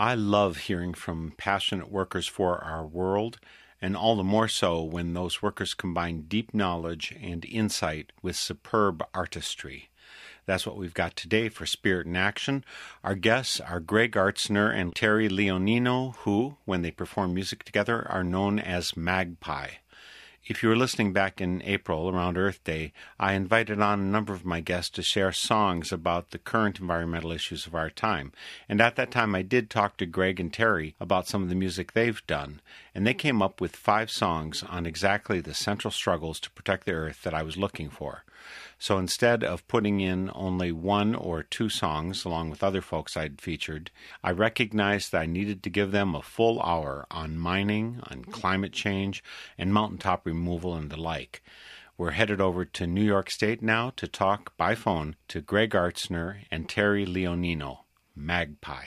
I love hearing from passionate workers for our world, and all the more so when those workers combine deep knowledge and insight with superb artistry. That's what we've got today for Spirit in Action. Our guests are Greg Artzner and Terry Leonino, who, when they perform music together, are known as Magpie. If you were listening back in April around Earth Day, I invited on a number of my guests to share songs about the current environmental issues of our time. And at that time, I did talk to Greg and Terry about some of the music they've done. And they came up with five songs on exactly the central struggles to protect the Earth that I was looking for. So instead of putting in only one or two songs along with other folks I'd featured, I recognized that I needed to give them a full hour on mining, on climate change, and mountaintop removal and the like. We're headed over to New York State now to talk by phone to Greg Artzner and Terry Leonino, Magpie.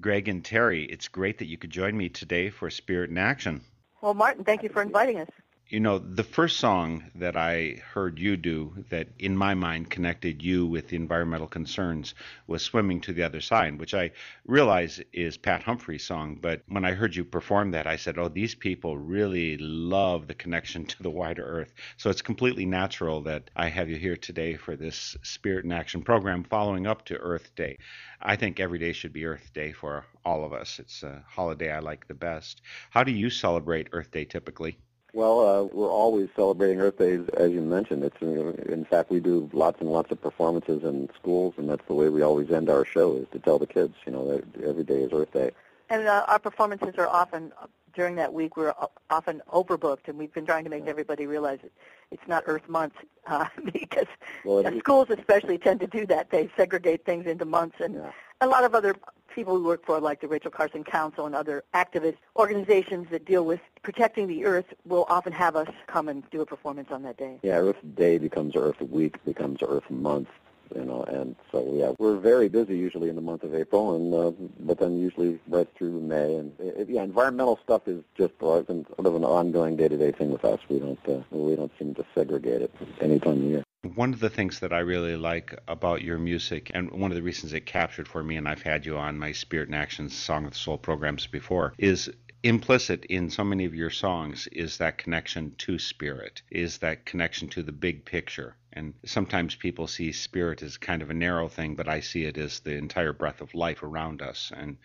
Greg and Terry, it's great that you could join me today for Spirit in Action. Well, Martin, thank you for inviting us. You know, the first song that I heard you do that in my mind connected you with environmental concerns was Swimming to the Other Side, which I realize is Pat Humphries' song. But when I heard you perform that, I said, oh, these people really love the connection to the wider earth. So it's completely natural that I have you here today for this Spirit in Action program following up to Earth Day. I think every day should be Earth Day for all of us. It's a holiday I like the best. How do you celebrate Earth Day typically? Well, uh, we're always celebrating Earth Day, as you mentioned. It's in fact we do lots and lots of performances in schools, and that's the way we always end our show is to tell the kids, you know, that every day is Earth Day. And uh, our performances are often during that week. We're often overbooked, and we've been trying to make everybody realize it, it's not Earth Month uh, because Well, schools especially tend to do that. They segregate things into months, and Yeah. a lot of other people we work for, like the Rachel Carson Council and other activist organizations that deal with protecting the Earth, will often have us come and do a performance on that day. Yeah, Earth Day becomes Earth Week, becomes Earth Month, you know, and so yeah, we're very busy usually in the month of April, and uh, but then usually right through May, and uh, yeah, environmental stuff is just uh, been sort of an ongoing day-to-day thing with us. We don't uh, we don't seem to segregate it any time of year. One of the things that I really like about your music, and one of the reasons it captured for me, and I've had you on my Spirit in Action Song of the Soul programs before, is implicit in so many of your songs is that connection to spirit, is that connection to the big picture. And sometimes people see spirit as kind of a narrow thing, but I see it as the entire breath of life around us. And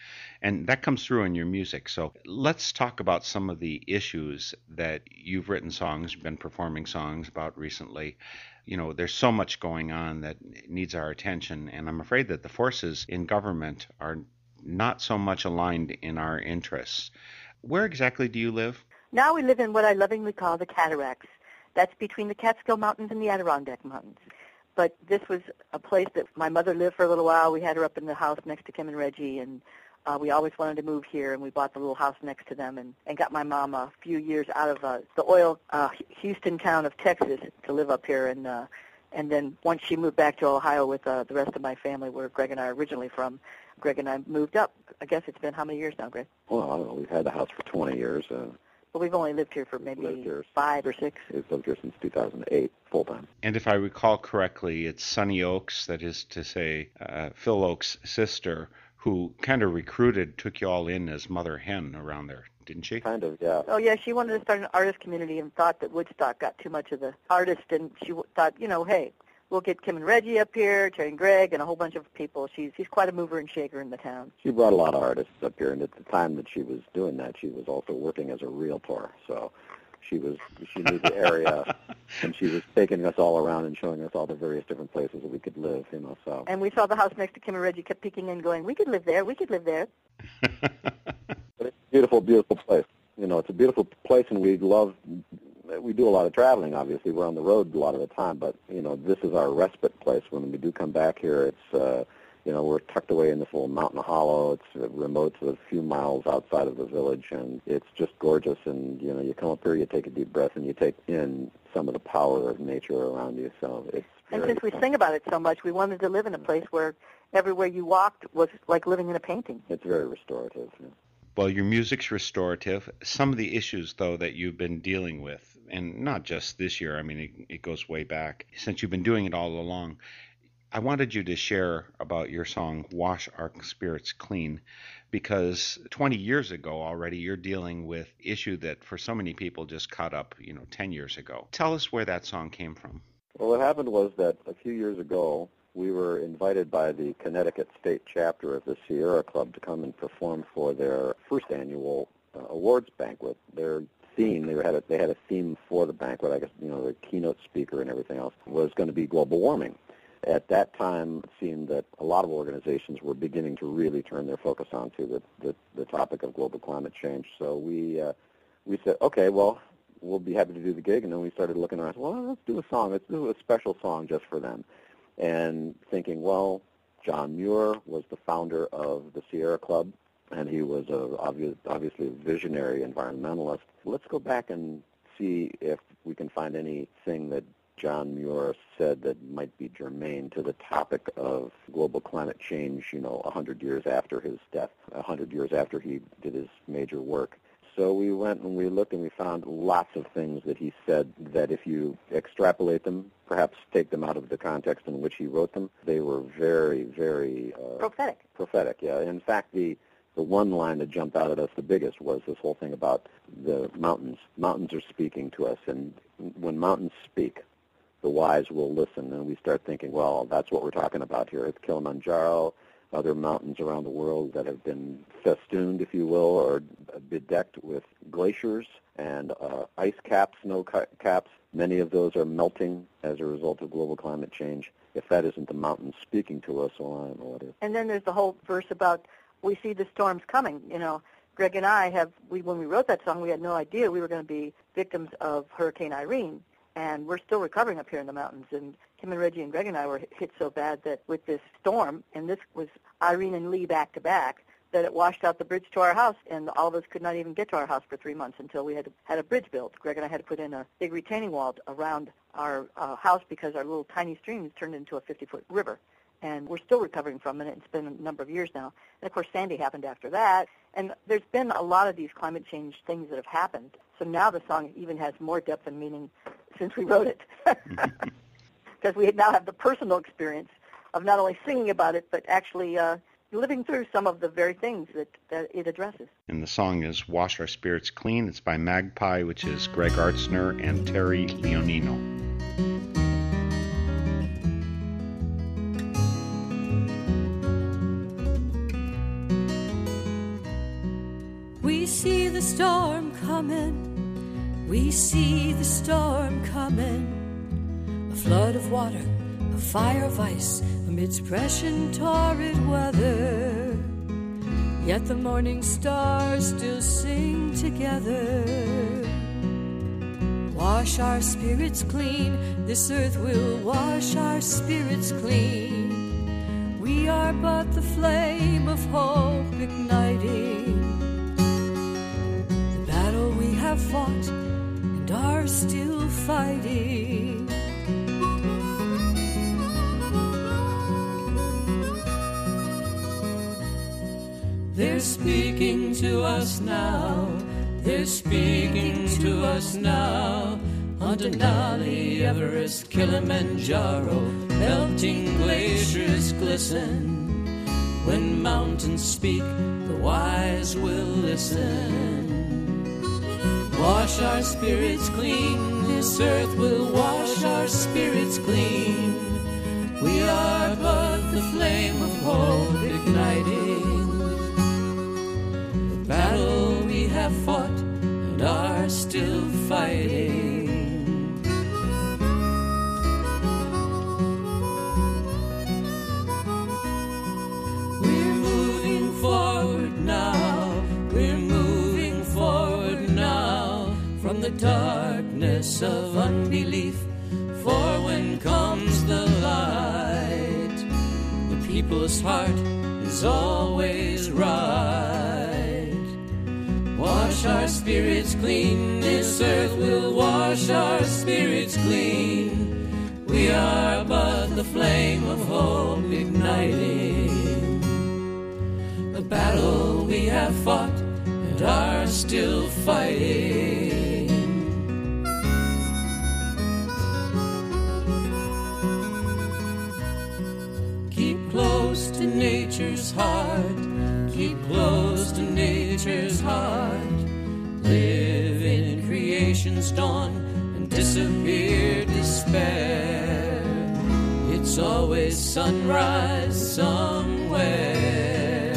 and that comes through in your music. So let's talk about some of the issues that you've written songs, been performing songs about recently you know, there's so much going on that needs our attention, and I'm afraid that the forces in government are not so much aligned in our interests. Where exactly do you live? Now we live in what I lovingly call the cataracts. That's between the Catskill Mountains and the Adirondack Mountains. But this was a place that my mother lived for a little while. We had her up in the house next to Kim and Reggie, and uh, we always wanted to move here, and we bought the little house next to them and, and got my mom a few years out of uh, the oil uh, Houston town of Texas to live up here. And uh, and then once she moved back to Ohio with uh, the rest of my family, where Greg and I are originally from, Greg and I moved up. I guess it's been how many years now, Greg? Well, I don't know, we've had the house for 20 years. Uh, But we've only lived here for maybe here. five or six. we've lived here since 2008, full time. And if I recall correctly, it's Sonny Ochs, that is to say, uh, Phil Ochs' sister, who kind of recruited, took you all in as mother hen around there. didn't she? Kind of, yeah. Oh yeah, she wanted to start an artist community and thought that Woodstock got too much of the artist, and she w- thought, you know, hey, we'll get Kim and Reggie up here, Terry and Greg, and a whole bunch of people. She's she's quite a mover and shaker in the town. She brought a lot of artists up here, and at the time that she was doing that, she was also working as a realtor. So she was she knew the area, and she was taking us all around and showing us all the various different places that we could live. You know, so And we saw the house next to Kim and Reggie kept peeking in, going, we could live there, we could live there. But it's a beautiful, beautiful place. You know, it's a beautiful place, and we love. We do a lot of traveling. Obviously, we're on the road a lot of the time, but you know, this is our respite place. When we do come back here, it's uh, you know we're tucked away in this little mountain hollow. It's remote, so a few miles outside of the village, and it's just gorgeous. And you know, you come up here, you take a deep breath, and you take in some of the power of nature around you. So it's And since we sing about it so much, we wanted to live in a place where everywhere you walked was like living in a painting. it's very restorative. Yeah. Well, your music's restorative. Some of the issues, though, that you've been dealing with, and not just this year, I mean, it, it goes way back, since you've been doing it all along. I wanted you to share about your song, Wash Our Spirits Clean, because 20 years ago already, you're dealing with issue that for so many people just caught up, you know, 10 years ago. Tell us where that song came from. Well, what happened was that a few years ago, we were invited by the Connecticut State chapter of the Sierra Club to come and perform for their first annual uh, awards banquet. Their theme, they had a, they had a theme for the banquet. I guess you know the keynote speaker and everything else was going to be global warming. At that time, it seemed that a lot of organizations were beginning to really turn their focus onto the the, the topic of global climate change. So we uh, we said, okay, well, we'll be happy to do the gig. And then we started looking around. Well, let's do a song. Let's do a special song just for them. And thinking, well, John Muir was the founder of the Sierra Club, and he was a, obvious, obviously a visionary environmentalist. Let's go back and see if we can find anything that John Muir said that might be germane to the topic of global climate change, you know, 100 years after his death, 100 years after he did his major work. So we went and we looked and we found lots of things that he said that if you extrapolate them, perhaps take them out of the context in which he wrote them, they were very, very uh, Prophetic. prophetic. Yeah. In fact, the the one line that jumped out at us the biggest was this whole thing about the mountains. Mountains are speaking to us, and when mountains speak, the wise will listen. And we start thinking, well, that's what we're talking about here. It's Kilimanjaro, other mountains around the world that have been festooned, if you will, or bedecked with glaciers and uh, ice caps, snow ca- caps. Many of those are melting as a result of global climate change. If that isn't the mountains speaking to us, well, I don't know what is. And then there's the whole verse about we see the storms coming. You know, Greg and I have we when we wrote that song, we had no idea we were going to be victims of Hurricane Irene, and we're still recovering up here in the mountains. And Kim and Reggie and Greg and I were hit so bad that with this storm, and this was Irene and Lee back to back, that it washed out the bridge to our house, and all of us could not even get to our house for three months until we had had a bridge built. Greg and I had to put in a big retaining wall around our uh, house because our little tiny streams turned into a 50-foot river and we're still recovering from it. It's been a number of years now. And of course, Sandy happened after that. And there's been a lot of these climate change things that have happened. So now the song even has more depth and meaning since we wrote it. Because we now have the personal experience of not only singing about it, but actually uh, living through some of the very things that, that it addresses. And the song is Wash Our Spirits Clean. It's by Magpie, which is Greg Artzner and Terry Leonino. We see the storm coming. We see the storm coming. A flood of water, a fire of ice amidst fresh torrid weather. Yet the morning stars still sing together. Wash our spirits clean. This earth will wash our spirits clean. We are but the flame of hope igniting the battle we have fought are still fighting. They're speaking to us now. They're speaking to us now. On Denali, Everest, Kilimanjaro, melting glaciers glisten. When mountains speak, the wise will listen. Wash our spirits clean, this earth will wash our spirits clean. We are but the flame of hope people's heart is always right. Wash our spirits clean, this earth will wash our spirits clean. We are but the flame of hope igniting. The battle we have fought and are still fighting. Disappear despair. It's always sunrise somewhere.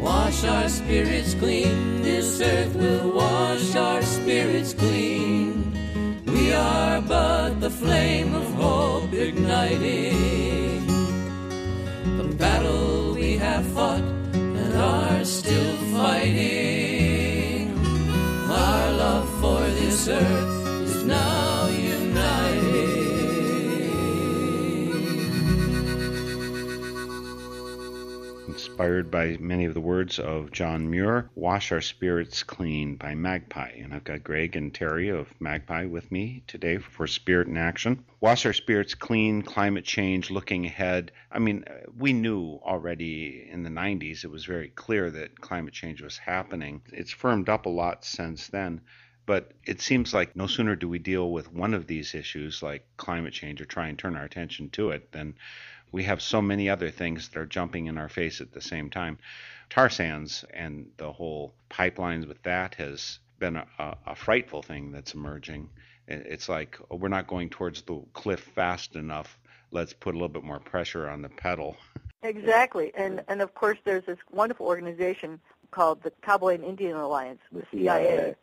Wash our spirits clean. This earth will wash our spirits clean. We are but the flame of hope igniting. The battle we have fought and are still fighting. Our love for this earth now united. Inspired by many of the words of John Muir, Wash Our Spirits Clean by Magpie. And I've got Greg and Terry of Magpie with me today for Spirit in Action. Wash Our Spirits Clean, Climate Change, Looking Ahead. I mean, we knew already in the 90s, it was very clear that climate change was happening. It's firmed up a lot since then. But it seems like no sooner do we deal with one of these issues, like climate change, or try and turn our attention to it, than we have so many other things that are jumping in our face at the same time. Tar sands and the whole pipelines with that has been a, a, frightful thing that's emerging. It's like oh, we're not going towards the cliff fast enough. Let's put a little bit more pressure on the pedal. Exactly, and and of course there's this wonderful organization called the Cowboy and Indian Alliance, the CIA,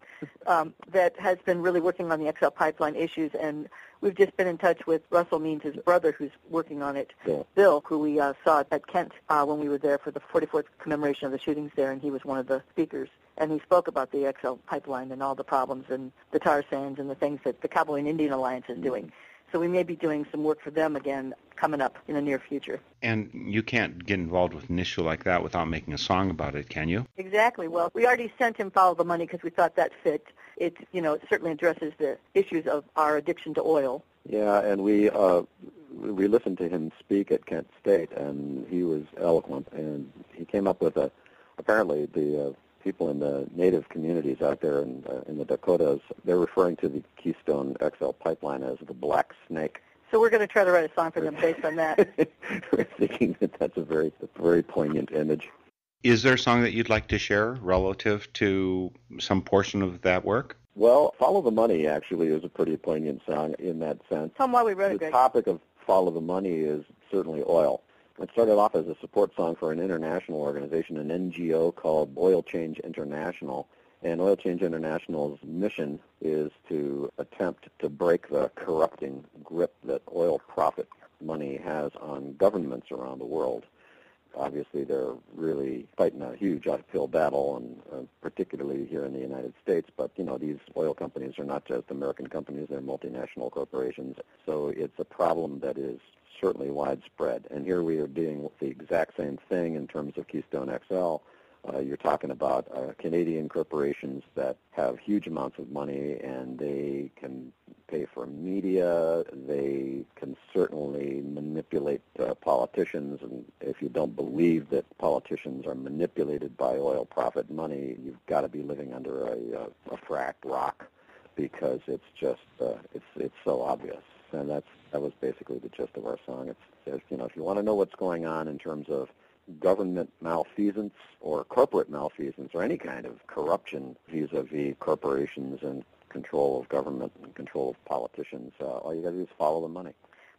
um, that has been really working on the XL pipeline issues, and we've just been in touch with Russell Means, his brother, who's working on it, Bill. Bill who we uh, saw at Kent uh, when we were there for the 44th commemoration of the shootings there, and he was one of the speakers. And he spoke about the XL pipeline and all the problems and the tar sands and the things that the Cowboy and Indian Alliance is doing. So we may be doing some work for them again coming up in the near future. And you can't get involved with an issue like that without making a song about it, can you? Exactly. Well, we already sent him Follow the Money because we thought that fit. It, you know, it certainly addresses the issues of our addiction to oil. Yeah, and we uh, we listened to him speak at Kent State, and he was eloquent, and he came up with a apparently the uh, people in the native communities out there in uh, in the Dakotas they're referring to the Keystone XL pipeline as the Black Snake. So we're going to try to write a song for them based on that. We're thinking that that's a very a very poignant image. Is there a song that you'd like to share relative to some portion of that work? Well, Follow the Money actually is a pretty poignant song in that sense. Tell them why we wrote it, The topic of Follow the Money is certainly oil. It started off as a support song for an international organization, an NGO called Oil Change International. And Oil Change International's mission is to attempt to break the corrupting grip that oil profit money has on governments around the world. Obviously, they're really fighting a huge uphill battle, and uh, particularly here in the United States. But you know, these oil companies are not just American companies; they're multinational corporations. So it's a problem that is certainly widespread. And here we are doing the exact same thing in terms of Keystone XL. Uh, you're talking about uh, Canadian corporations that have huge amounts of money and they can pay for media. They can certainly manipulate uh, politicians. And if you don't believe that politicians are manipulated by oil profit money, you've got to be living under a, uh, a fracked rock because it's just uh, it's it's so obvious. And that's that was basically the gist of our song. It's, it's you know if you want to know what's going on in terms of government malfeasance or corporate malfeasance or any kind of corruption vis-a-vis corporations and control of government and control of politicians. Uh, all you got to do is follow the money.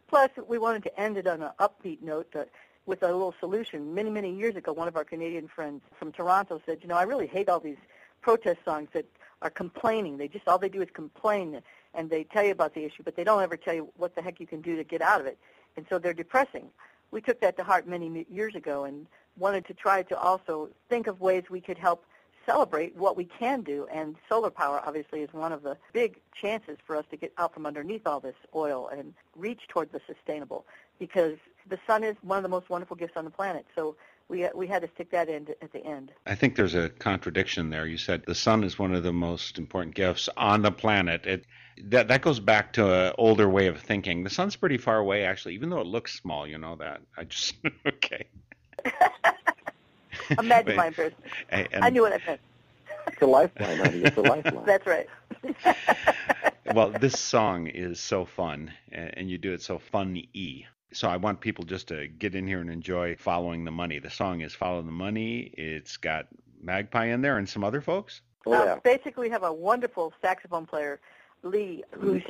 Plus, we wanted to end it on an upbeat note uh, with a little solution. Many, many years ago, one of our Canadian friends from Toronto said, you know, I really hate all these protest songs that are complaining. They just, all they do is complain, and they tell you about the issue, but they don't ever tell you what the heck you can do to get out of it. And so they're depressing. We took that to heart many years ago and wanted to try to also think of ways we could help celebrate what we can do. And solar power, obviously, is one of the big chances for us to get out from underneath all this oil and reach toward the sustainable because the sun is one of the most wonderful gifts on the planet. So we, we had to stick that in at the end. I think there's a contradiction there. You said the sun is one of the most important gifts on the planet. It, that, that goes back to an older way of thinking. The sun's pretty far away, actually, even though it looks small. You know that. I just, okay. Imagine my embarrassment. I knew what I meant. It's a lifeline, honey. It's a lifeline. That's right. well, this song is so fun, and you do it so fun-y. So I want people just to get in here and enjoy following the money. The song is "Follow the Money." It's got Magpie in there and some other folks. Oh, yeah. Uh, basically, we have a wonderful saxophone player, Lee, who's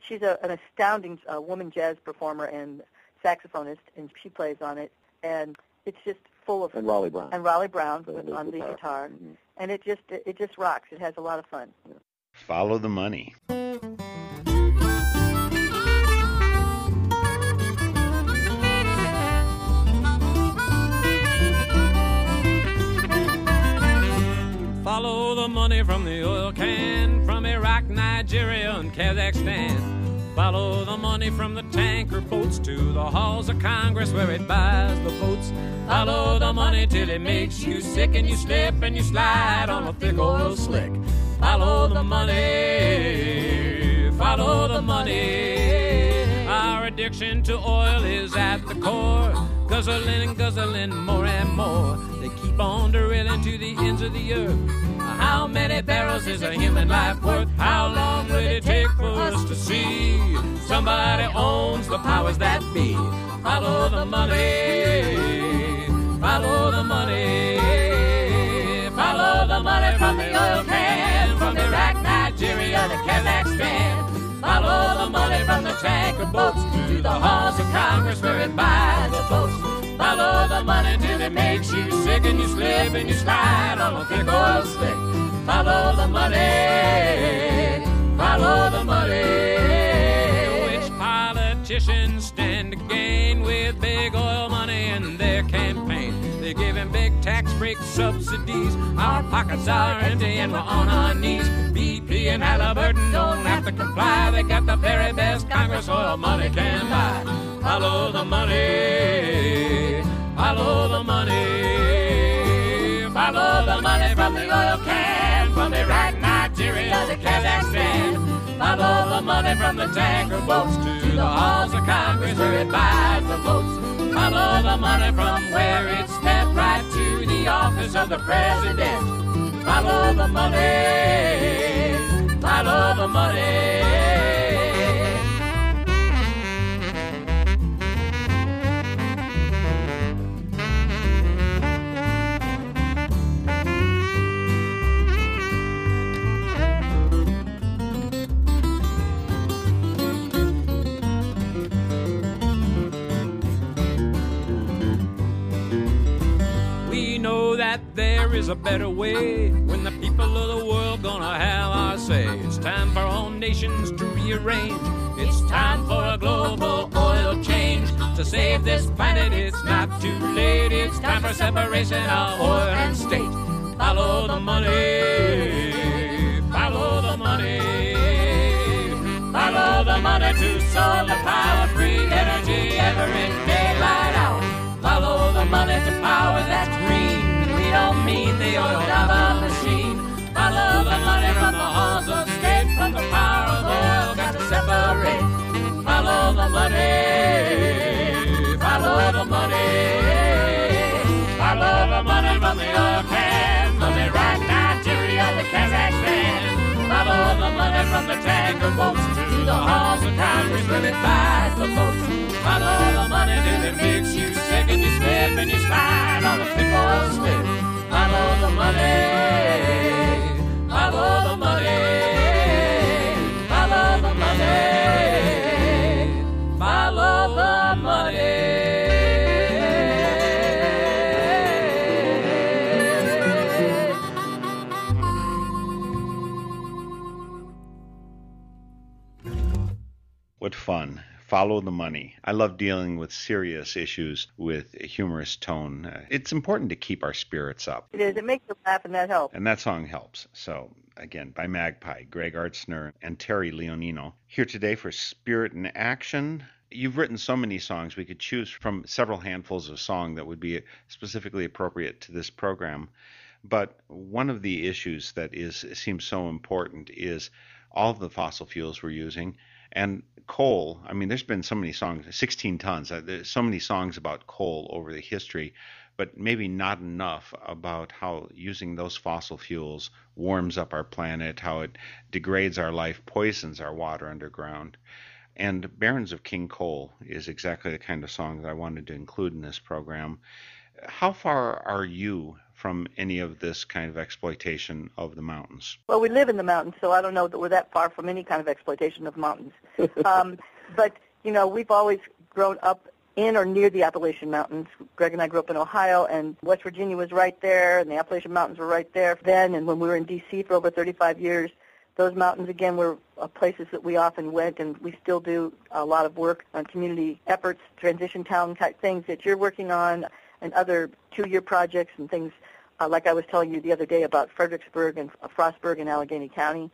she's a, an astounding uh, woman jazz performer and saxophonist, and she plays on it. And it's just full of and Raleigh Brown and Raleigh Brown on the guitar, guitar. Mm-hmm. and it just it, it just rocks. It has a lot of fun. Yeah. Follow the money. The money from the oil can from Iraq, Nigeria, and Kazakhstan. Follow the money from the tanker boats to the halls of Congress where it buys the votes. Follow the money till it makes you sick and you slip and you slide on a thick oil slick. Follow the money, follow the money. Our addiction to oil is at the core. Guzzling, and guzzling more and more. They keep on drilling to the ends of the earth. How many barrels is a human life worth? How long would it take for us to see? Somebody owns the powers that be. Follow the money. Follow the money. Follow the money from the oil can. From Iraq, Nigeria to Kazakhstan. Follow the money from the tanker boats to the halls of Congress where it buys the votes. Follow the money till it makes you sick and you slip and you slide on a thick oil slick. Follow the money. Follow the money. Which politicians stand to gain with big oil money in their campaign? They're giving big tax break subsidies. Our pockets are empty and we're on our knees. BP and Halliburton don't have to comply. They got the very best Congress oil money can buy. Follow the money. Follow the money. Follow the money from the oil can. Iraq, Nigeria to Kazakhstan. Follow the money from the tanker boats to the halls of Congress where it buys the votes. Follow the money from where it's spent right to the office of the president. Follow the money. Follow the money. That there is a better way when the people of the world gonna have our say. It's time for all nations to rearrange. It's time for a global oil change. To save this planet, it's not too late. It's time for separation of oil and state. Follow the money. Follow the money. Follow the money to solar power, free energy every day, light out. Follow the money to power that's green. Mean the oil dollar machine. Follow the money from the halls of state, from the power of oil, got to separate. Follow the money. Follow the money. Follow the money from the oil can, from Iraq, Nigeria to Kazakhstan. Follow the money from the tanker boats to the halls of Congress where it buys the votes. Follow the money till it makes you sick and you slip and you slide I love the money. I love the money. I love the money. I love the money. What fun follow the money. I love dealing with serious issues with a humorous tone. Uh, it's important to keep our spirits up. It is. It makes us laugh, and that helps. And that song helps. So, again, by Magpie, Greg Artzner, and Terry Leonino. Here today for Spirit in Action. You've written so many songs. We could choose from several handfuls of song that would be specifically appropriate to this program. But one of the issues that is seems so important is all of the fossil fuels we're using and coal. I mean, there's been so many songs, 16 tons. Uh, there's so many songs about coal over the history, but maybe not enough about how using those fossil fuels warms up our planet, how it degrades our life, poisons our water underground. And Barons of King Coal is exactly the kind of song that I wanted to include in this program. How far are you from any of this kind of exploitation of the mountains? Well, we live in the mountains, so I don't know that we're that far from any kind of exploitation of mountains. um, but, you know, we've always grown up in or near the Appalachian Mountains. Greg and I grew up in Ohio, and West Virginia was right there, and the Appalachian Mountains were right there then. And when we were in D.C. for over 35 years, those mountains, again, were uh, places that we often went, and we still do a lot of work on community efforts, transition town type things that you're working on, and other two-year projects and things uh, like I was telling you the other day about Fredericksburg and uh, Frostburg in Allegany County.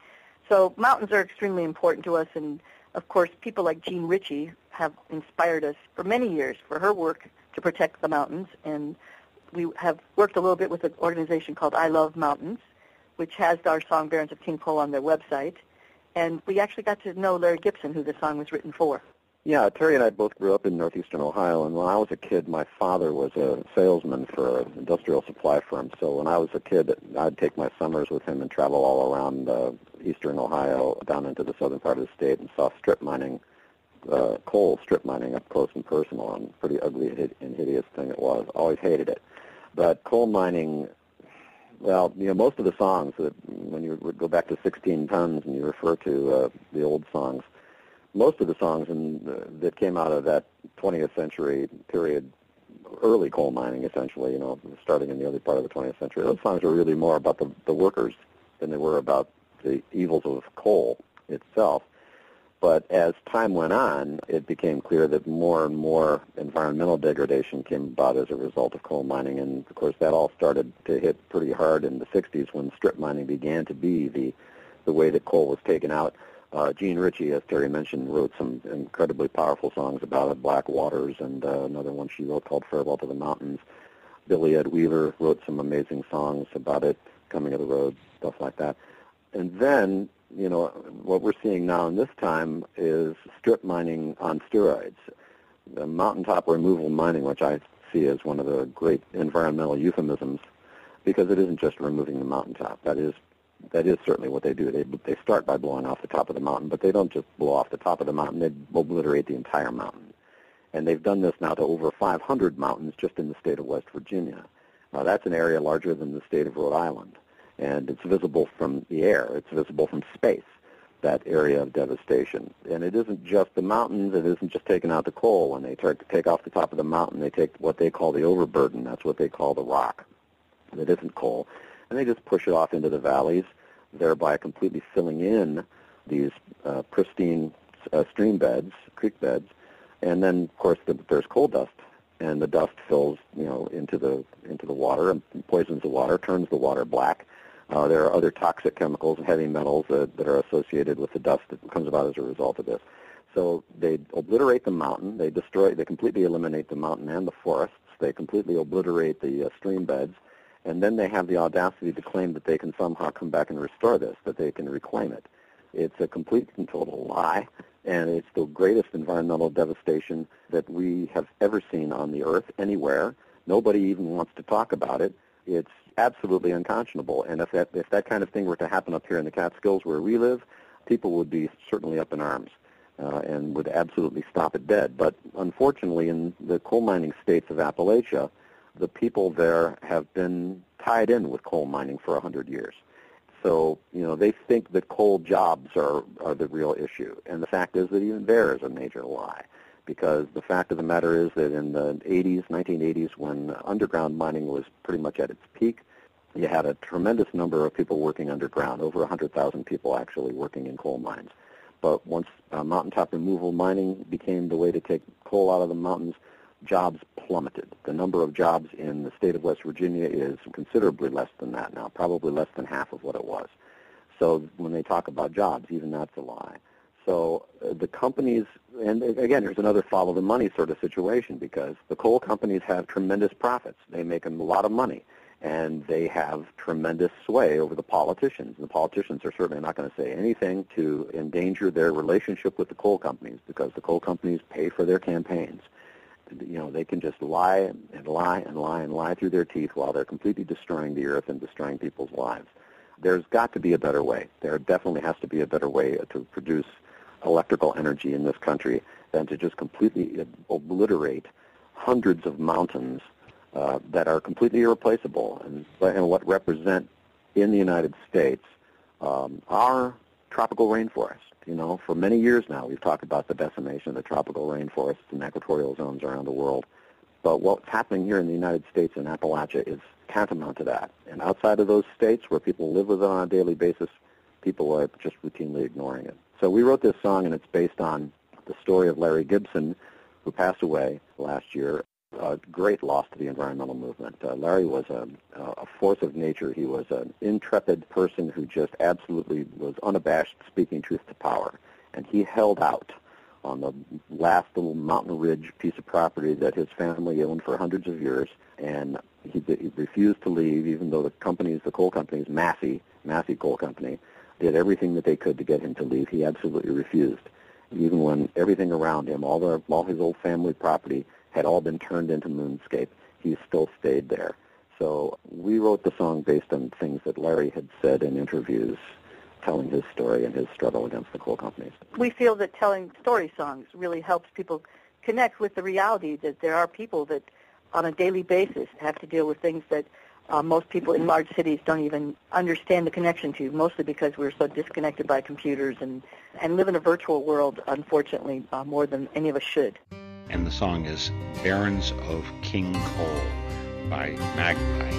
So mountains are extremely important to us, and of course, people like Jean Ritchie have inspired us for many years for her work to protect the mountains, and we have worked a little bit with an organization called I Love Mountains, which has our song Barons of King Coal on their website, and we actually got to know Larry Gibson, who the song was written for. Yeah, Terry and I both grew up in northeastern Ohio, and when I was a kid, my father was a salesman for an industrial supply firm. So when I was a kid, I'd take my summers with him and travel all around uh, eastern Ohio, down into the southern part of the state, and saw strip mining, uh, coal strip mining up close and personal, and pretty ugly and hideous thing it was. Always hated it. But coal mining well, you know, most of the songs that when you go back to 16 tons and you refer to uh, the old songs, most of the songs in, uh, that came out of that 20th century period, early coal mining, essentially, you know, starting in the early part of the 20th century, those songs were really more about the, the workers than they were about the evils of coal itself. But as time went on, it became clear that more and more environmental degradation came about as a result of coal mining. And, of course, that all started to hit pretty hard in the 60s when strip mining began to be the, the way that coal was taken out uh, Jean Ritchie, as Terry mentioned, wrote some incredibly powerful songs about it, Black Waters, and uh, another one she wrote called Farewell to the Mountains. Billy Edd Wheeler wrote some amazing songs about it, Coming of the Road, stuff like that. And then, you know, what we're seeing now in this time is strip mining on steroids. The mountaintop removal mining, which I see as one of the great environmental euphemisms, because it isn't just removing the mountaintop. That is that is certainly what they do. They they start by blowing off the top of the mountain, but they don't just blow off the top of the mountain. They obliterate the entire mountain, and they've done this now to over 500 mountains just in the state of West Virginia. Now that's an area larger than the state of Rhode Island, and it's visible from the air. It's visible from space. That area of devastation, and it isn't just the mountains. It isn't just taking out the coal. When they start to take off the top of the mountain, they take what they call the overburden. That's what they call the rock. That isn't coal and they just push it off into the valleys, thereby completely filling in these uh, pristine uh, stream beds, creek beds, and then of course the, there's coal dust, and the dust fills you know into the into the water and poisons the water, turns the water black. Uh, there are other toxic chemicals and heavy metals that, that are associated with the dust that comes about as a result of this. So they obliterate the mountain. They destroy. They completely eliminate the mountain and the forests. They completely obliterate the uh, stream beds and then they have the audacity to claim that they can somehow come back and restore this, that they can reclaim it. It's a complete and total lie, and it's the greatest environmental devastation that we have ever seen on the earth anywhere. Nobody even wants to talk about it. It's absolutely unconscionable, and if that if that kind of thing were to happen up here in the Catskills where we live, people would be certainly up in arms. Uh, and would absolutely stop it dead. But unfortunately, in the coal mining states of Appalachia, the people there have been tied in with coal mining for a 100 years. So, you know, they think that coal jobs are, are the real issue. And the fact is that even there is a major lie. Because the fact of the matter is that in the 80s, 1980s, when underground mining was pretty much at its peak, you had a tremendous number of people working underground, over 100,000 people actually working in coal mines. but once uh, mountaintop removal mining became the way to take coal out of the mountains, jobs plummeted. The number of jobs in the state of West Virginia is considerably less than that now, probably less than half of what it was. So when they talk about jobs, even that's a lie. So uh, the companies, and again, here's another follow the money sort of situation because the coal companies have tremendous profits. They make a lot of money and they have tremendous sway over the politicians. And the politicians are certainly not going to say anything to endanger their relationship with the coal companies because the coal companies pay for their campaigns. You know, they can just lie and lie and lie and lie through their teeth while they're completely destroying the earth and destroying people's lives. There's got to be a better way. There definitely has to be a better way to produce electrical energy in this country than to just completely obliterate hundreds of mountains uh, that are completely irreplaceable and, and what represent in the United States um, our tropical rainforest. You know, for many years now, we've talked about the decimation of the tropical rainforests and equatorial zones around the world. But what's happening here in the United States in Appalachia is tantamount to that. And outside of those states where people live with it on a daily basis, people are just routinely ignoring it. So we wrote this song, and it's based on the story of Larry Gibson, who passed away last year a great loss to the environmental movement. Uh, Larry was a, a force of nature. He was an intrepid person who just absolutely was unabashed speaking truth to power. And he held out on the last little mountain ridge piece of property that his family owned for hundreds of years. And he, he refused to leave, even though the companies, the coal companies, Massey, Massey Coal Company, did everything that they could to get him to leave. He absolutely refused. Even when everything around him, all the all his old family property had all been turned into Moonscape. He still stayed there. So we wrote the song based on things that Larry had said in interviews telling his story and his struggle against the coal companies. We feel that telling story songs really helps people connect with the reality that there are people that on a daily basis have to deal with things that uh, most people in large cities don't even understand the connection to, mostly because we're so disconnected by computers and, and live in a virtual world, unfortunately, uh, more than any of us should and the song is Barons of King Coal by Magpie.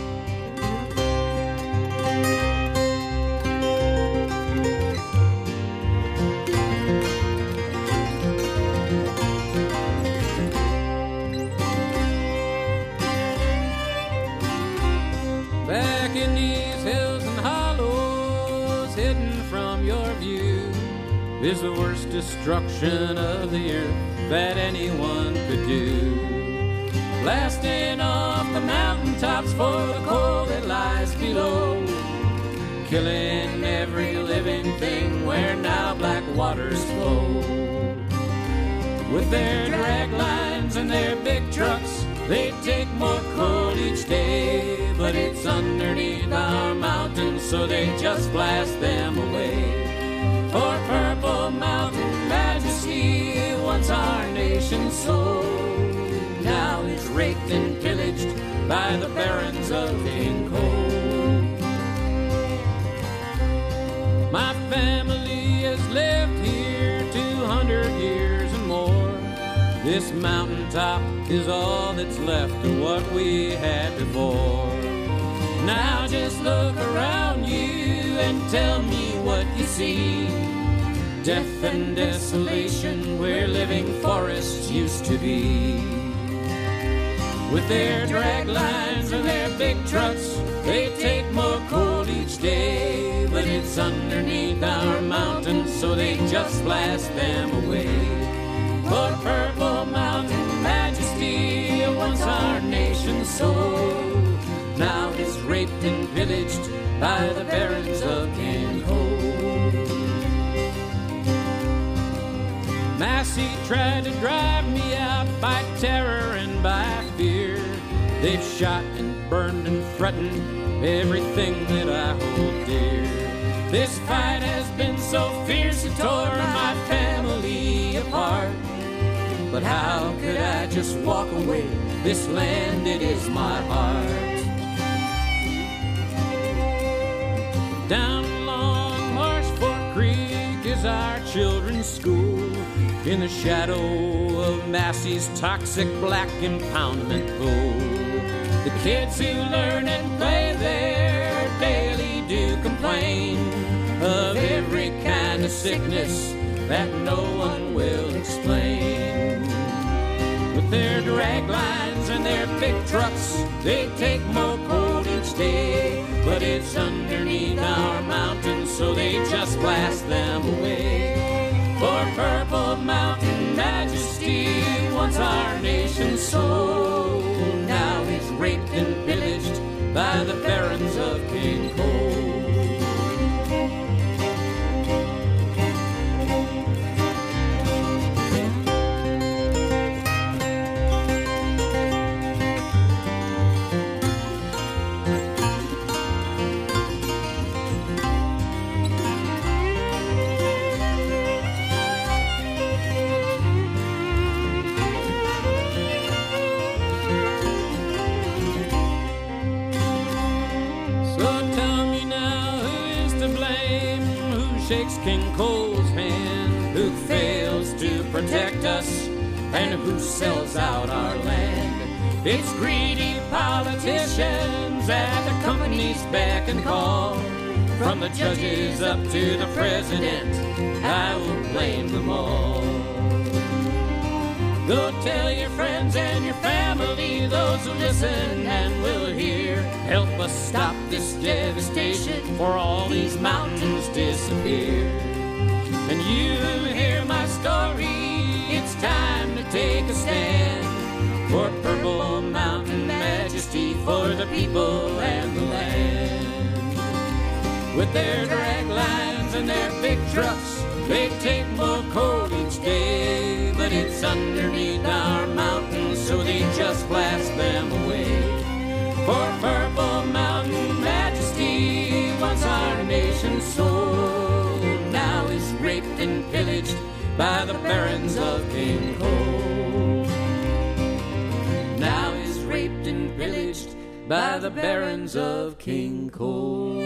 Back in these hills and hollows, hidden from your view, is the worst destruction of the earth that anyone could do. Blasting off the mountaintops for the coal that lies below. Killing every living thing where now black waters flow. With their drag lines and their big trucks, they take more coal each day. But it's underneath our mountains, so they just blast them away. For Purple Mountain Majesty once our nation's soul. Now it's raped and pillaged by the barons of King My family has lived here 200 years and more. This mountaintop is all that's left of what we had before. Now just look around you and tell me what you see death and desolation where living forests used to be. With their drag lines and their big trucks, they take more coal each day. But it's underneath our mountains, so they just blast them away. For Purple and pillaged by the barons of King Massey tried to drive me out by terror and by fear. They've shot and burned and threatened everything that I hold dear. This fight has been so fierce it tore my family apart. But how could I just walk away? This land, it is my heart. Down along Marsh Fork Creek is our children's school in the shadow of Massey's toxic black impoundment pool. The kids who learn and play there daily do complain of every kind of sickness that no one will explain. With their drag lines and their big trucks, they take more each day. But it's underneath our mountains, so they just blast them away. For Purple Mountain Majesty, once our nation's soul, now is raped and pillaged by the barons of King Coal. Shakes King Coal's hand? Who fails to protect us? And who sells out our land? It's greedy politicians at the company's beck and call. From the judges up to the president, I will blame them all. Go tell your friends and your family, those who listen and will hear. Help us stop this devastation, for all these mountains disappear. And you hear my story, it's time to take a stand for Purple Mountain Majesty, for the people and the land. With their drag lines and their big trucks, they take more coal each day. It's underneath our mountains, so they just blast them away. For Purple Mountain Majesty, once our nation's soul, now is raped and pillaged by the barons of King Coal. Now is raped and pillaged by the barons of King Coal.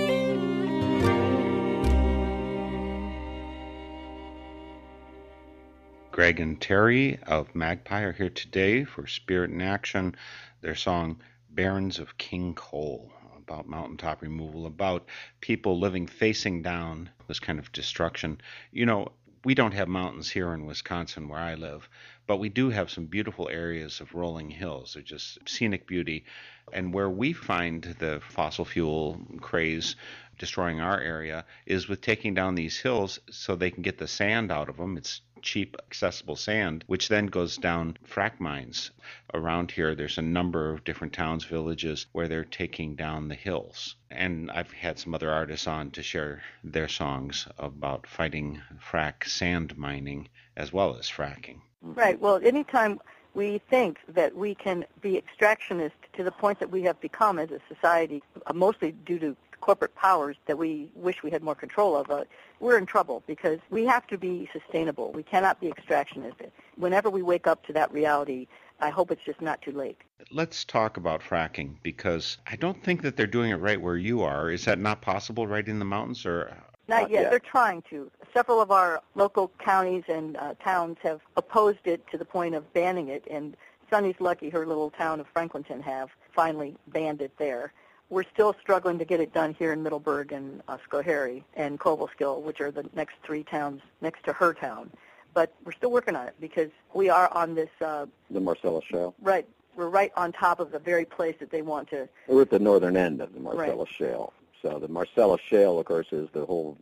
Greg and Terry of Magpie are here today for Spirit in Action, their song Barons of King Coal, about mountaintop removal, about people living facing down this kind of destruction. You know, we don't have mountains here in Wisconsin where I live, but we do have some beautiful areas of rolling hills. They're just scenic beauty. And where we find the fossil fuel craze destroying our area is with taking down these hills so they can get the sand out of them. It's cheap, accessible sand, which then goes down frac mines. Around here, there's a number of different towns, villages where they're taking down the hills. And I've had some other artists on to share their songs about fighting frac sand mining as well as fracking. Right. Well, anytime we think that we can be extractionist to the point that we have become as a society, uh, mostly due to corporate powers that we wish we had more control of, uh, we're in trouble because we have to be sustainable. We cannot be extractionist. Whenever we wake up to that reality, I hope it's just not too late. Let's talk about fracking because I don't think that they're doing it right where you are. Is that not possible right in the mountains or Not, Not yet. yet. They're trying to. Several of our local counties and uh, towns have opposed it to the point of banning it, and Sonny's lucky her little town of Franklinton have finally banned it there. We're still struggling to get it done here in Middleburgh and uh, Schoharie and Cobleskill, which are the next three towns next to her town. But we're still working on it because we are on this uh, The Marcellus Shale. right. We're right on top of the very place that they want to. We're at the northern end of the Marcellus Shale. So the Marcellus Shale, of course, is the whole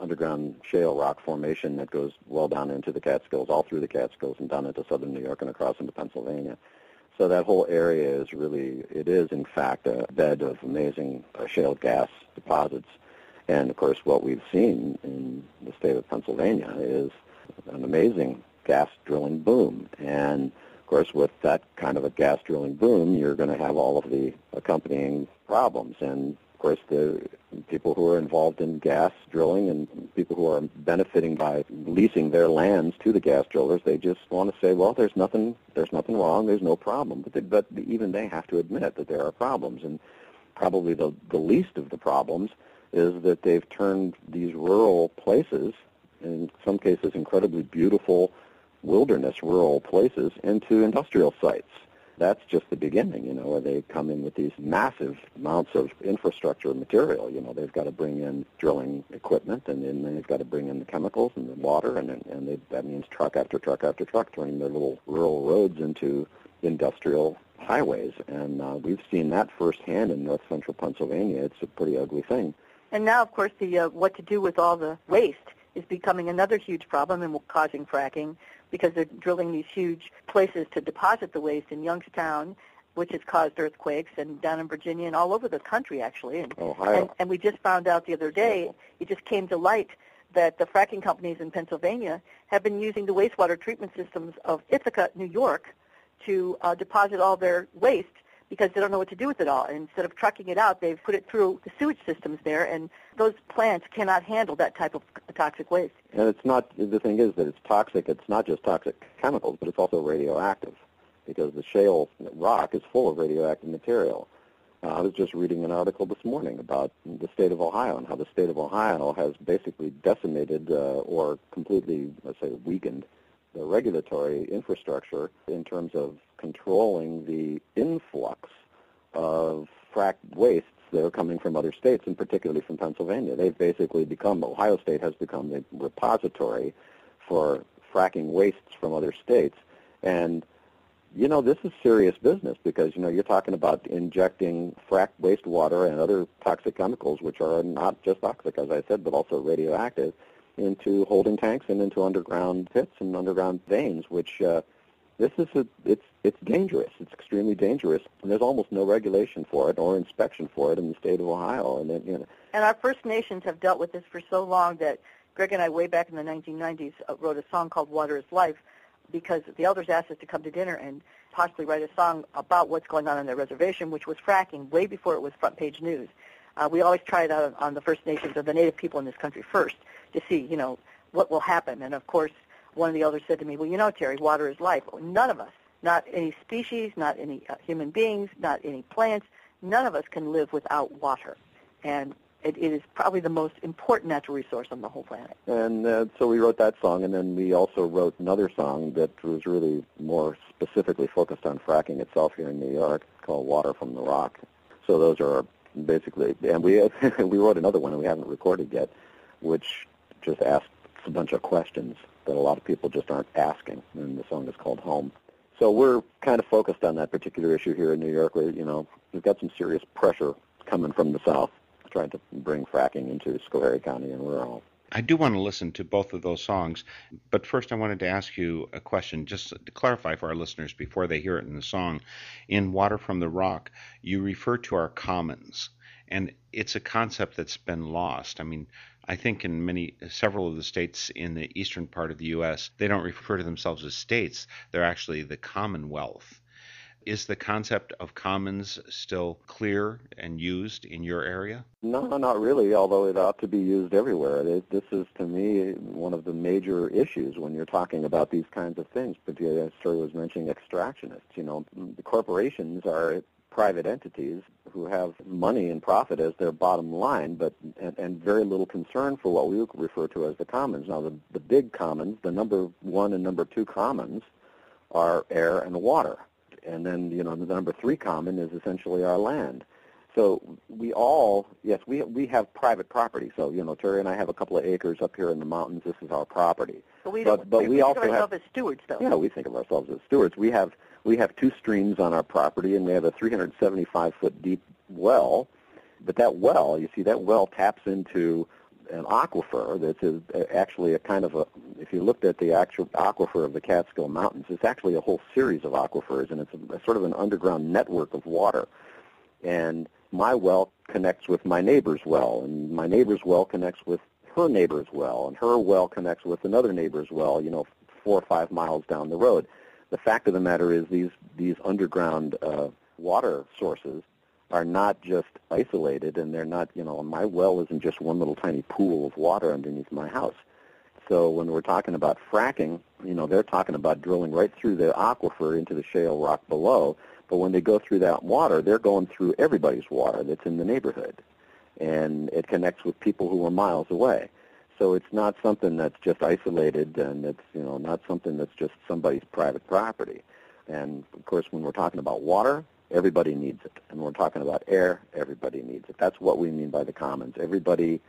underground shale rock formation that goes well down into the Catskills, all through the Catskills and down into southern New York and across into Pennsylvania. So that whole area is really, it is in fact a bed of amazing uh, shale gas deposits. And of course, what we've seen in the state of Pennsylvania is an amazing gas drilling boom. And of course, with that kind of a gas drilling boom, you're going to have all of the accompanying problems. And course, the people who are involved in gas drilling and people who are benefiting by leasing their lands to the gas drillers, they just want to say, well, there's nothing, there's nothing wrong, there's no problem. But, they, but even they have to admit that there are problems. And probably the, the least of the problems is that they've turned these rural places, in some cases incredibly beautiful wilderness rural places, into industrial sites. That's just the beginning, you know, where they come in with these massive amounts of infrastructure material. You know, they've got to bring in drilling equipment, and then they've got to bring in the chemicals and the water, and and they, that means truck after truck after truck, turning their little rural roads into industrial highways. And uh, we've seen that firsthand in north central Pennsylvania. It's a pretty ugly thing. And now, of course, the uh, what to do with all the waste is becoming another huge problem and causing fracking because they're drilling these huge places to deposit the waste in Youngstown, which has caused earthquakes, and down in Virginia and all over the country, actually. And, Ohio. And, and we just found out the other day, it just came to light that the fracking companies in Pennsylvania have been using the wastewater treatment systems of Ithaca, New York, to uh, deposit all their waste because they don't know what to do with it all. And instead of trucking it out, they've put it through the sewage systems there, and those plants cannot handle that type of toxic waste. And it's not, the thing is that it's toxic. It's not just toxic chemicals, but it's also radioactive because the shale rock is full of radioactive material. Uh, I was just reading an article this morning about the state of Ohio and how the state of Ohio has basically decimated uh, or completely, let's say, weakened the regulatory infrastructure in terms of controlling the influx of fracked wastes that are coming from other states, and particularly from Pennsylvania. They've basically become, Ohio State has become the repository for fracking wastes from other states. And, you know, this is serious business because, you know, you're talking about injecting fracked wastewater and other toxic chemicals, which are not just toxic, as I said, but also radioactive, into holding tanks and into underground pits and underground veins, which uh, this is a, it's it's dangerous. It's extremely dangerous, and there's almost no regulation for it or inspection for it in the state of Ohio. And then, you know, And our First Nations have dealt with this for so long that Greg and I, way back in the 1990s, uh, wrote a song called "Water Is Life," because the elders asked us to come to dinner and possibly write a song about what's going on on their reservation, which was fracking, way before it was front page news. Uh, we always try it out on the First Nations or the Native people in this country first to see, you know, what will happen. And of course, one of the elders said to me, well, you know, Terry, water is life. None of us, not any species, not any uh, human beings, not any plants, none of us can live without water. And it, it is probably the most important natural resource on the whole planet. And uh, so we wrote that song, and then we also wrote another song that was really more specifically focused on fracking itself here in New York, called "Water from the Rock." So those are basically, and we we wrote another one, and we haven't recorded yet, which just asks a bunch of questions that a lot of people just aren't asking, and the song is called Home. So we're kind of focused on that particular issue here in New York. Where, you know, we've got some serious pressure coming from the south, trying to bring fracking into Schoharie County and rural. I do want to listen to both of those songs, but first I wanted to ask you a question just to clarify for our listeners before they hear it in the song. In Water from the Rock, you refer to our commons, and it's a concept that's been lost. I mean, I think in many, several of the states in the eastern part of the U.S., they don't refer to themselves as states. They're actually the Commonwealth. Is the concept of commons still clear and used in your area? No, not really, although it ought to be used everywhere. This is, to me, one of the major issues when you're talking about these kinds of things. But as Terry was mentioning, extractionists. You know, the corporations are private entities who have money and profit as their bottom line, but and, and very little concern for what we refer to as the commons. Now, the, the big commons, the number one and number two commons, are air and water, and then you know the number three common is essentially our land. So we all, yes, we we have private property. So you know, Terry and I have a couple of acres up here in the mountains. This is our property. But we, don't, but we, we think also of ourselves have- as stewards, though. Yeah, we think of ourselves as stewards. We have we have two streams on our property, and we have a 375 foot deep well. But that well, you see, that well taps into an aquifer that's a, actually a kind of a. If you looked at the actual aquifer of the Catskill Mountains, it's actually a whole series of aquifers, and it's a, a sort of an underground network of water. And my well connects with my neighbor's well, and my neighbor's well connects with her neighbor's well, and her well connects with another neighbor's well. You know, four or five miles down the road. The fact of the matter is, these these underground uh, water sources are not just isolated, and they're not. You know, my well isn't just one little tiny pool of water underneath my house. So when we're talking about fracking, you know, they're talking about drilling right through the aquifer into the shale rock below. But when they go through that water, they're going through everybody's water that's in the neighborhood, and it connects with people who are miles away. So it's not something that's just isolated, and it's you know not something that's just somebody's private property. And of course, when we're talking about water, everybody needs it. And when we're talking about air, everybody needs it. That's what we mean by the commons. Everybody,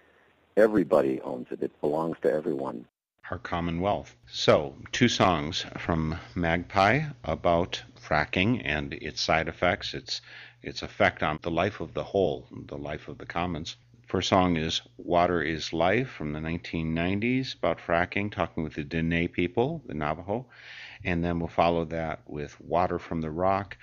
everybody owns it. It belongs to everyone. Our commonwealth. So, two songs from Magpie about fracking and its side effects, its its effect on the life of the whole, the life of the commons. First song is Water is Life from the 1990s about fracking, talking with the Diné people, the Navajo. And then we'll follow that with Water from the Rock.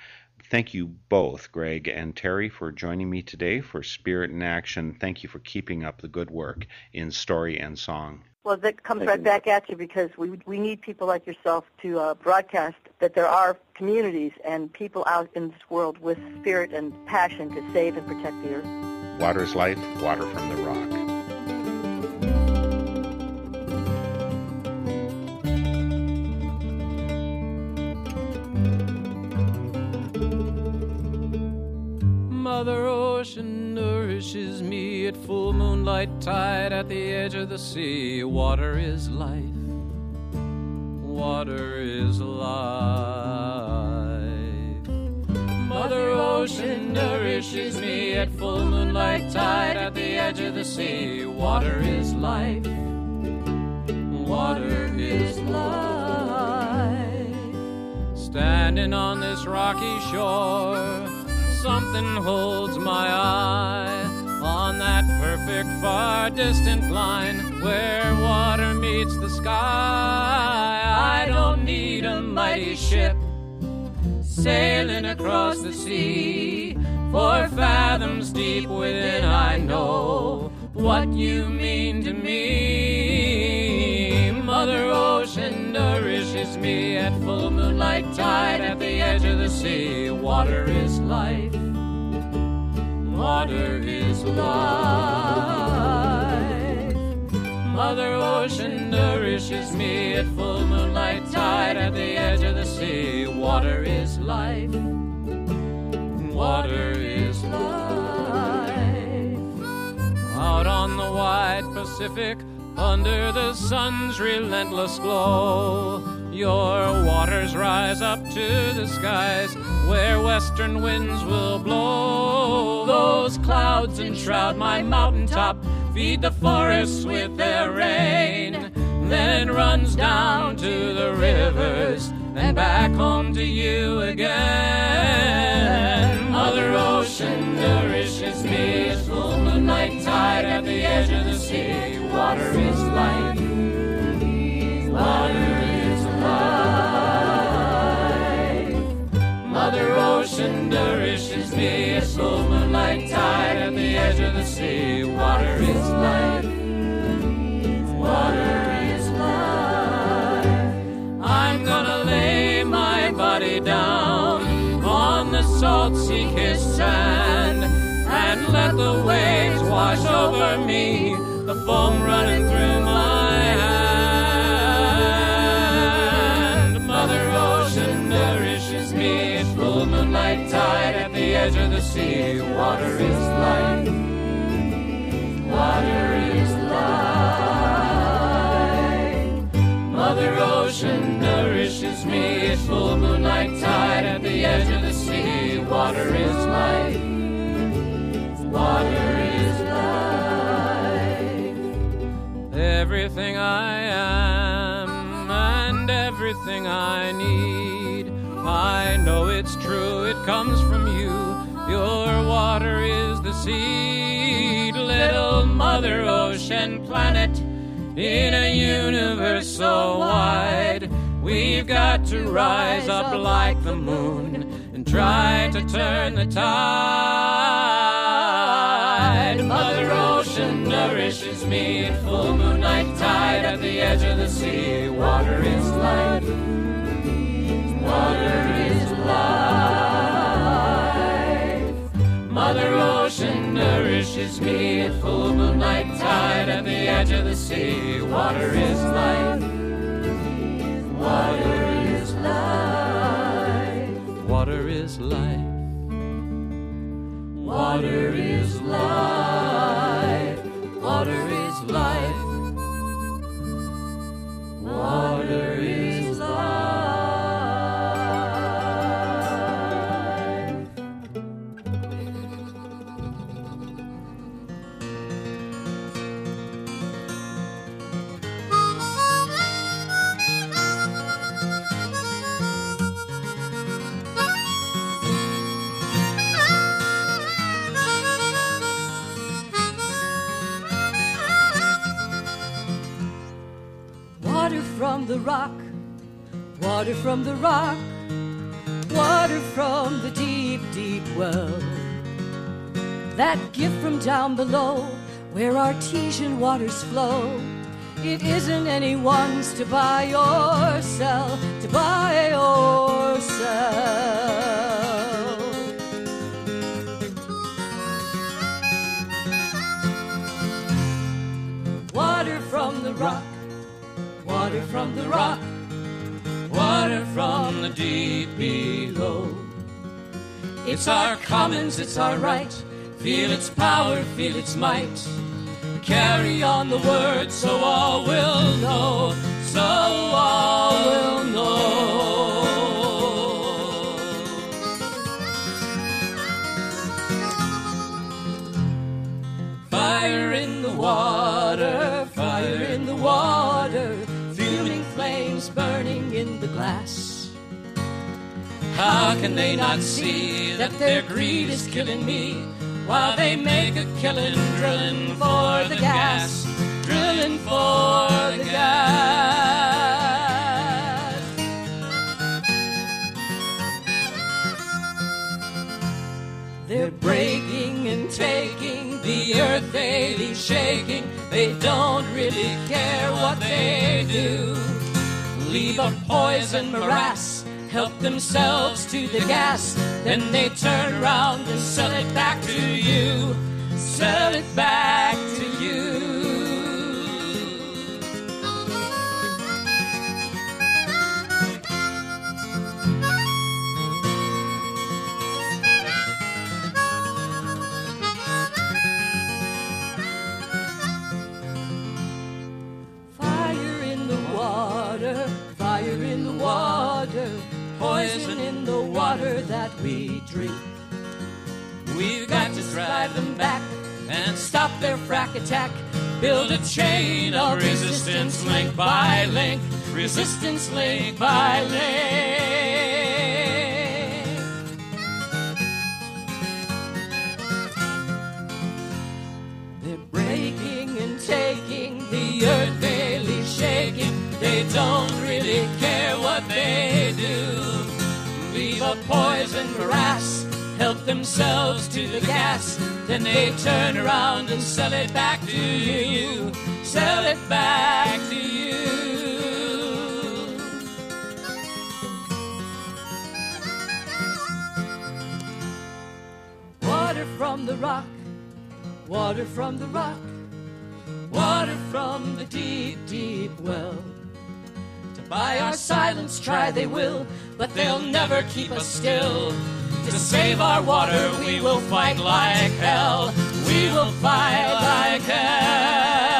Thank you both, Greg and Terry, for joining me today for Spirit in Action. Thank you for keeping up the good work in story and song. Well, that comes Thank right you. back at you because we we need people like yourself to uh, broadcast that there are communities and people out in this world with spirit and passion to save and protect the earth. Water is Life, Water from the Rock. Ocean nourishes me at full moonlight tide at the edge of the sea. Water is life. Water is life. Mother Ocean nourishes me at full moonlight tide at the edge of the sea. Water is life. Water is life. Standing on this rocky shore, something holds my eye on that perfect far distant line where water meets the sky. I don't need a mighty ship sailing across the sea. Four fathoms deep within, I know what you mean to me. Mother Ocean nourishes me at full moonlight tide at the edge of the sea. Water is life. Water is life. Mother Ocean nourishes me at full moonlight tide at the edge of the sea. Water is life. Water is life. Out on the wide Pacific, under the sun's relentless glow, your waters rise up to the skies where western winds will blow. Those clouds enshroud my mountaintop, feed the forests with their rain. Then runs down to the rivers and back home to you again. Mother Ocean nourishes me at full moonlight tide at the edge of the sea. Water is life. Full moonlight tide at the edge of the sea. Water is life. Water is life. I'm gonna lay my body down on the salt sea kissed sand and let the waves wash over me, the foam running through of the sea. Water is life. Water is life. Mother Ocean nourishes me at full moonlight tide at the edge of the sea. Water is life. Water is life. Everything I am and everything I need. I know it's true, it comes from you. Your water is the seed, little Mother Ocean planet. In a universe so wide, we've got to rise up like the moon and try to turn the tide. Mother Ocean nourishes me at full moonlight tide at the edge of the sea. Water is nourishes me at full moonlight tide at the edge of the sea. Water is life. Water is life. Water is life. Water is life. Water is life. Water is rock, water from the rock, water from the deep, deep well. That gift from down below, where artesian waters flow. It isn't anyone's to buy or sell, to buy or sell. Water from the rock, water from the rock, water from the deep below. It's our commons, it's our right. Feel its power, feel its might. Carry on the word so all will know, How can they not see that their greed is killing me while they make a killing drilling for the gas, drilling for the gas? They're breaking and taking the earth they leave shaking. They don't really care what they do. Leave a poison morass, help themselves to the gas. Then they turn around and sell it back to you. Sell it back got to drive them back and stop their frack attack. Build a chain of resistance link by link, resistance link by link. They're breaking and taking the earth leave shaking. They don't really care what they do. Leave a poison grass, themselves to the gas. Then they turn around and sell it back to you. Sell it back to you. Water from the rock, water from the rock, water from the deep, deep well. To buy our silence, try they will, but they'll never keep us still. To save our water, we will fight like hell. We will fight like hell.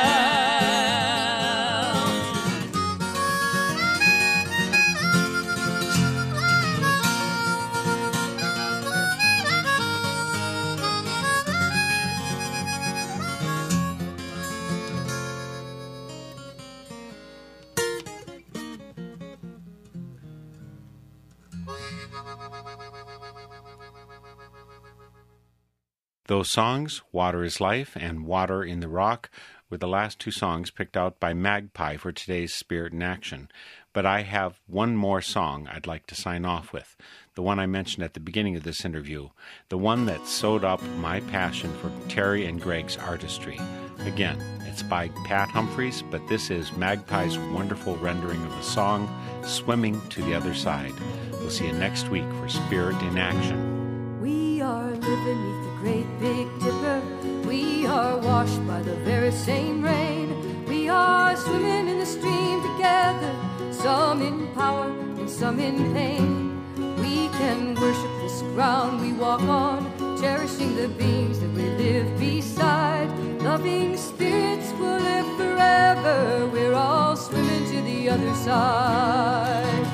Those songs, Water is Life and Water in the Rock, were the last two songs picked out by Magpie for today's Spirit in Action. But I have one more song I'd like to sign off with, the one I mentioned at the beginning of this interview, the one that sewed up my passion for Terry and Greg's artistry. Again, it's by Pat Humphries, but this is Magpie's wonderful rendering of the song, Swimming to the Other Side. We'll see you next week for Spirit in Action. We are living great big dipper. We are washed by the very same rain. We are swimming in the stream together, some in power and some in pain. We can worship this ground we walk on, cherishing the beings that we live beside. Loving spirits will live forever. We're all swimming to the other side.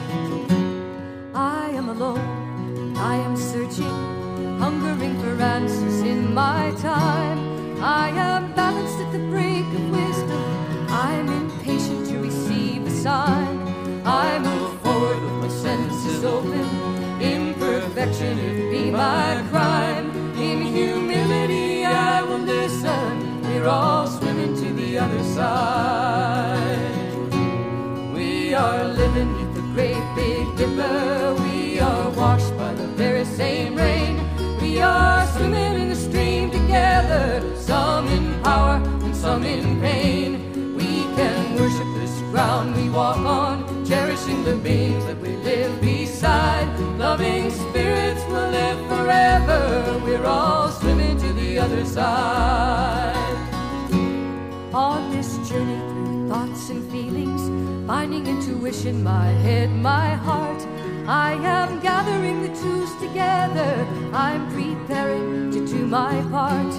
I am alone, I am searching, hungering for answers in my time. I am balanced at the brink of wisdom, I'm impatient to receive a sign. I move forward with my senses open, imperfection it be my crime. In humility I will listen, we're all swimming to the other side. We are living with the great big dipper. We are washed by the very same rain. We are swimming in the stream together, some in power and some in pain. We can worship this ground we walk on, cherishing the beings that we live beside. Loving spirits will live forever. We're all swimming to the other side. On this journey finding intuition, my head, my heart. I am gathering the tools together. I'm preparing to do my part.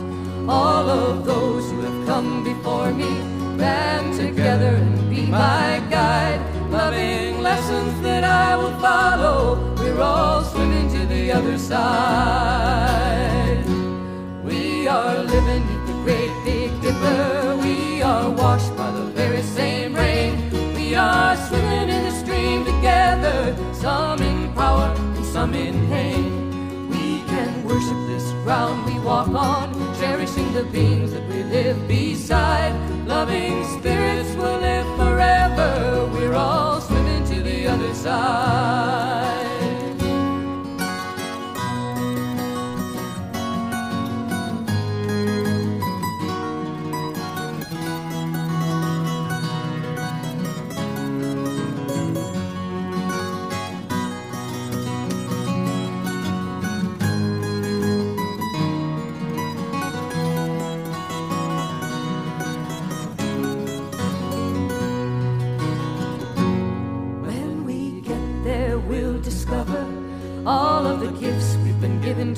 All of those who have come before me band together and be my guide. Loving lessons that I will follow. We're all swimming to the other side. We are living the great big dipper. This ground we walk on, cherishing the beings that we live beside. Loving spirits will live forever. We're all swimming to the other side.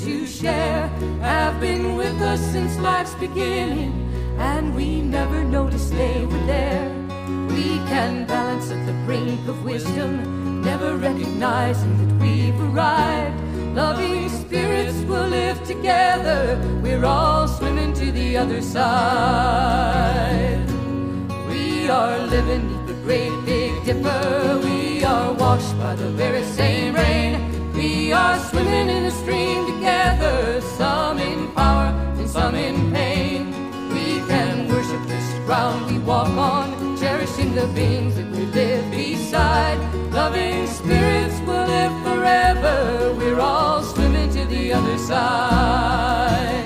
To share have been with us since life's beginning, and we never noticed they were there. We can balance at the brink of wisdom, never recognizing that we've arrived. Loving spirits will live together. We're all swimming to the other side. We are living the great big dipper. We are washed by the very same rain. We are swimming in the stream together, some in power and some in pain. We can worship this ground we walk on, cherishing the beings that we live beside. Loving spirits will live forever. We're all swimming to the other side.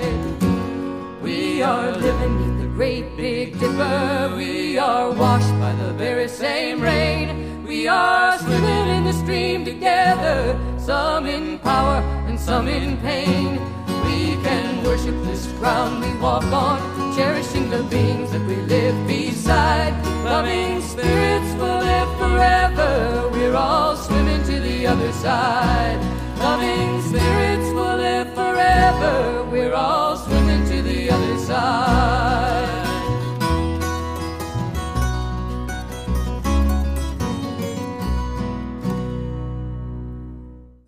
We are living neath the great big dipper. We are washed by the very same rain. We are swimming in the stream together, some in power and some in pain. We can worship this ground we walk on, cherishing the beings that we live beside. Loving spirits will live forever. We're all swimming to the other side. Loving spirits will live forever. We're all swimming to the other side.